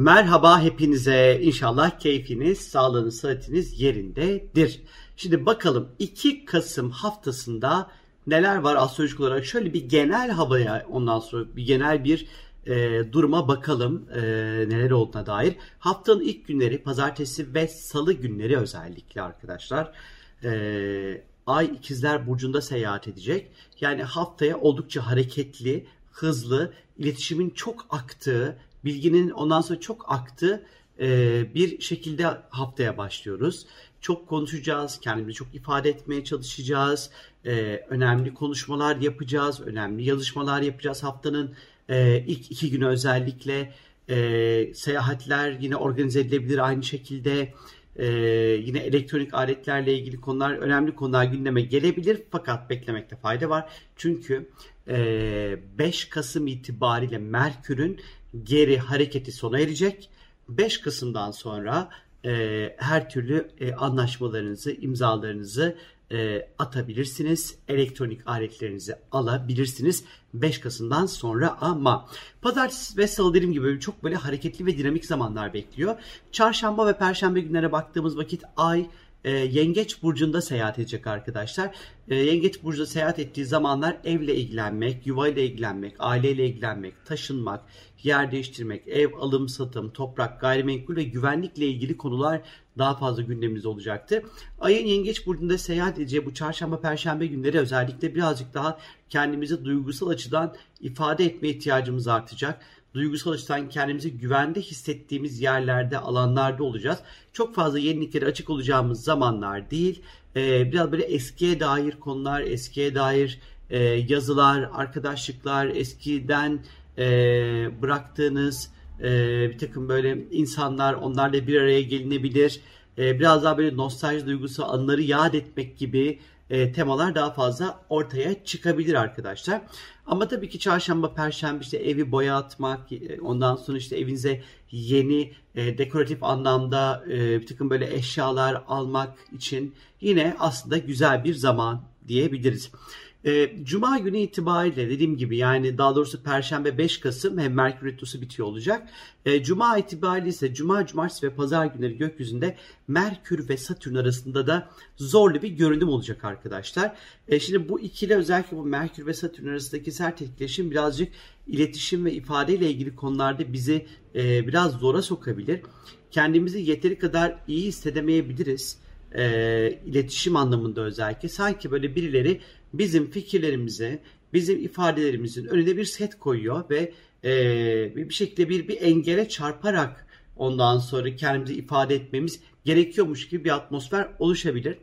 Merhaba hepinize. İnşallah keyfiniz, sağlığınız, sıhhatiniz yerindedir. Şimdi bakalım 2 Kasım haftasında neler var astrolojik olarak şöyle bir genel havaya ondan sonra bir genel bir e, duruma bakalım e, neler olduğuna dair. Haftanın ilk günleri pazartesi ve salı günleri özellikle arkadaşlar. E, Ay ikizler burcunda seyahat edecek. Yani haftaya oldukça hareketli, hızlı, iletişimin çok aktığı, bilginin ondan sonra çok aktığı e, bir şekilde haftaya başlıyoruz. Çok konuşacağız, kendimizi çok ifade etmeye çalışacağız. E, önemli konuşmalar yapacağız, önemli yazışmalar yapacağız haftanın e, ilk iki günü özellikle. seyahatler yine organize edilebilir aynı şekilde. Yine elektronik aletlerle ilgili konular, önemli konular gündeme gelebilir fakat beklemekte fayda var. Çünkü 5 Kasım itibariyle Merkür'ün geri hareketi sona erecek. 5 Kasım'dan sonra e, her türlü e, anlaşmalarınızı, imzalarınızı e, atabilirsiniz. Elektronik aletlerinizi alabilirsiniz 5 Kasım'dan sonra ama pazartesi ve salı dediğim gibi çok böyle hareketli ve dinamik zamanlar bekliyor. Çarşamba ve perşembe günlere baktığımız vakit ay e, Yengeç Burcu'nda seyahat edecek arkadaşlar. E, Yengeç Burcu'da seyahat ettiği zamanlar evle ilgilenmek, yuvayla ilgilenmek, aileyle ilgilenmek, taşınmak, yer değiştirmek, ev alım satım, toprak, gayrimenkul ve güvenlikle ilgili konular daha fazla gündemimizde olacaktı. Ayın Yengeç Burcu'nda seyahat edeceği bu çarşamba, perşembe günleri özellikle birazcık daha kendimizi duygusal açıdan ifade etme ihtiyacımız artacak duygusal açıdan kendimizi güvende hissettiğimiz yerlerde, alanlarda olacağız. Çok fazla yeniliklere açık olacağımız zamanlar değil. Ee, biraz böyle eskiye dair konular, eskiye dair e, yazılar, arkadaşlıklar, eskiden e, bıraktığınız e, bir takım böyle insanlar, onlarla bir araya gelinebilir. E, biraz daha böyle nostalji duygusu, anıları yad etmek gibi e, temalar daha fazla ortaya çıkabilir arkadaşlar. Ama tabii ki çarşamba, perşembe işte evi boyatmak, e, ondan sonra işte evinize yeni e, dekoratif anlamda e, bir takım böyle eşyalar almak için yine aslında güzel bir zaman diyebiliriz. E, Cuma günü itibariyle dediğim gibi yani daha doğrusu Perşembe 5 Kasım hem Merkür Retrosu bitiyor olacak. E, Cuma itibariyle ise Cuma, Cumartesi ve Pazar günleri gökyüzünde Merkür ve Satürn arasında da zorlu bir görünüm olacak arkadaşlar. E, şimdi bu ikili özellikle bu Merkür ve Satürn arasındaki sert etkileşim birazcık iletişim ve ifade ile ilgili konularda bizi e, biraz zora sokabilir. Kendimizi yeteri kadar iyi hissedemeyebiliriz e, iletişim anlamında özellikle sanki böyle birileri bizim fikirlerimize, bizim ifadelerimizin önüne bir set koyuyor ve e, bir şekilde bir bir engele çarparak ondan sonra kendimizi ifade etmemiz gerekiyormuş gibi bir atmosfer oluşabilir.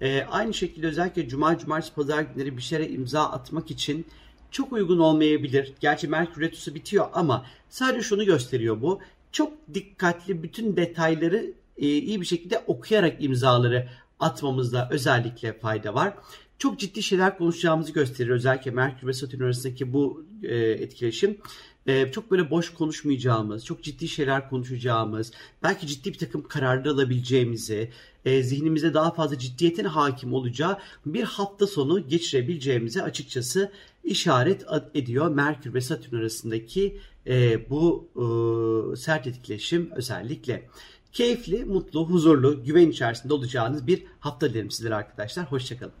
E, aynı şekilde özellikle Cuma, Cumartesi, Pazar günleri bir şeye imza atmak için çok uygun olmayabilir. Gerçi Merkür Retrosu bitiyor ama sadece şunu gösteriyor bu. Çok dikkatli bütün detayları iyi bir şekilde okuyarak imzaları atmamızda özellikle fayda var. Çok ciddi şeyler konuşacağımızı gösterir. Özellikle Merkür ve Satürn arasındaki bu e, etkileşim. Çok böyle boş konuşmayacağımız, çok ciddi şeyler konuşacağımız, belki ciddi bir takım kararlar alabileceğimizi, e, zihnimize daha fazla ciddiyetin hakim olacağı bir hafta sonu geçirebileceğimizi açıkçası işaret ediyor Merkür ve Satürn arasındaki e, bu sert etkileşim özellikle. Keyifli, mutlu, huzurlu, güven içerisinde olacağınız bir hafta dilerim sizlere arkadaşlar. Hoşçakalın.